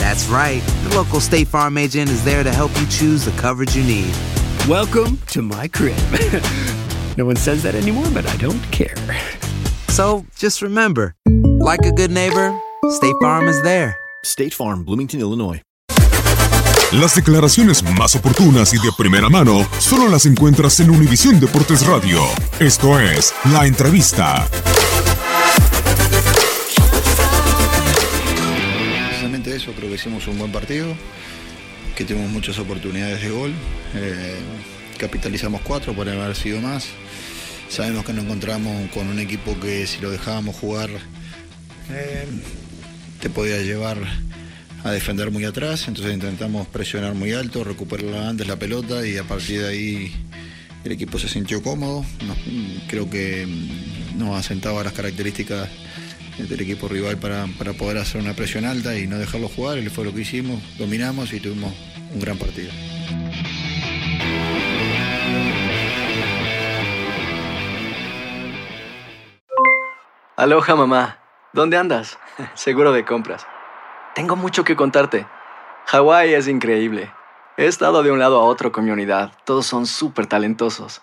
That's right. The local State Farm agent is there to help you choose the coverage you need. Welcome to my crib. no one says that anymore, but I don't care. So just remember, like a good neighbor, State Farm is there. State Farm, Bloomington, Illinois. Las declaraciones más oportunas y de primera mano solo las encuentras en Univisión Deportes Radio. Esto es La Entrevista. Eso, creo que hicimos un buen partido, que tuvimos muchas oportunidades de gol, eh, capitalizamos cuatro, podrían haber sido más. Sabemos que nos encontramos con un equipo que si lo dejábamos jugar eh, te podía llevar a defender muy atrás, entonces intentamos presionar muy alto, recuperar antes la pelota y a partir de ahí el equipo se sintió cómodo. Creo que nos asentaba las características del equipo rival para, para poder hacer una presión alta y no dejarlo jugar, y fue lo que hicimos, dominamos y tuvimos un gran partido. Aloha mamá. ¿Dónde andas? Seguro de compras. Tengo mucho que contarte. Hawái es increíble. He estado de un lado a otro con mi unidad. Todos son súper talentosos.